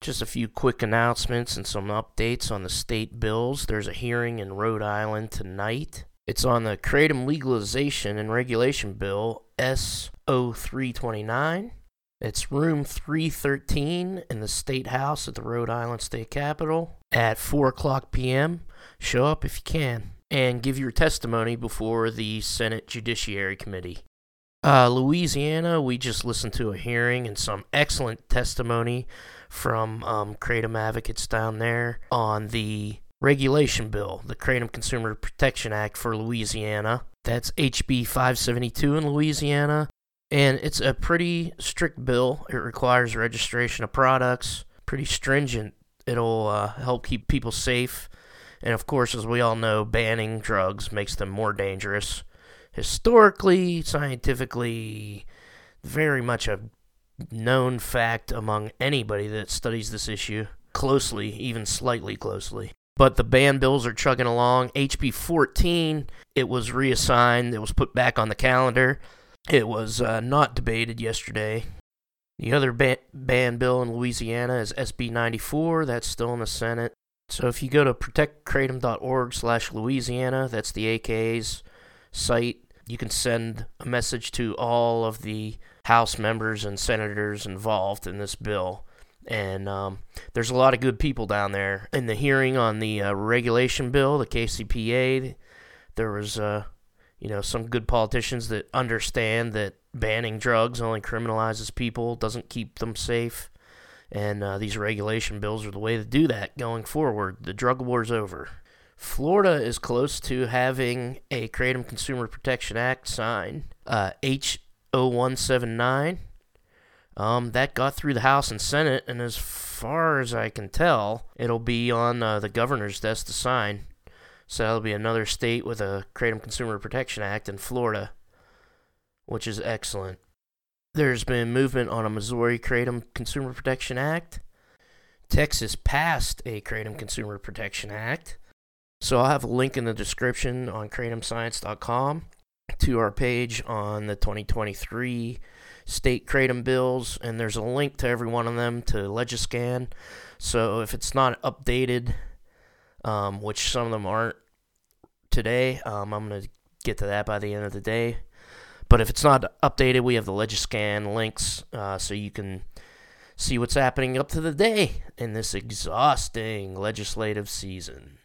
Just a few quick announcements and some updates on the state bills. There's a hearing in Rhode Island tonight. It's on the Kratom Legalization and Regulation Bill S0329. It's room 313 in the State House at the Rhode Island State Capitol at 4 o'clock p.m. Show up if you can and give your testimony before the Senate Judiciary Committee. Uh, Louisiana, we just listened to a hearing and some excellent testimony from um, Kratom advocates down there on the regulation bill, the Kratom Consumer Protection Act for Louisiana. That's HB 572 in Louisiana. And it's a pretty strict bill. It requires registration of products, pretty stringent. It'll uh, help keep people safe. And of course, as we all know, banning drugs makes them more dangerous. Historically, scientifically, very much a known fact among anybody that studies this issue closely, even slightly closely. But the ban bills are chugging along. HB 14, it was reassigned, it was put back on the calendar. It was uh, not debated yesterday. The other ban, bill in Louisiana is SB 94. That's still in the Senate. So if you go to protectkratom.org slash Louisiana, that's the AKA's site, you can send a message to all of the House members and senators involved in this bill. And um, there's a lot of good people down there. In the hearing on the uh, regulation bill, the KCPA, there was uh, you know, some good politicians that understand that banning drugs only criminalizes people, doesn't keep them safe. And uh, these regulation bills are the way to do that going forward. The drug war's over. Florida is close to having a Kratom Consumer Protection Act signed, uh, H0179. Um, that got through the House and Senate, and as far as I can tell, it'll be on uh, the governor's desk to sign. So that'll be another state with a Kratom Consumer Protection Act in Florida, which is excellent. There's been movement on a Missouri Kratom Consumer Protection Act. Texas passed a Kratom Consumer Protection Act. So I'll have a link in the description on kratomscience.com to our page on the 2023 state kratom bills, and there's a link to every one of them to Legiscan. So if it's not updated, um, which some of them aren't today. Um, I'm going to get to that by the end of the day. But if it's not updated, we have the Legiscan links uh, so you can see what's happening up to the day in this exhausting legislative season.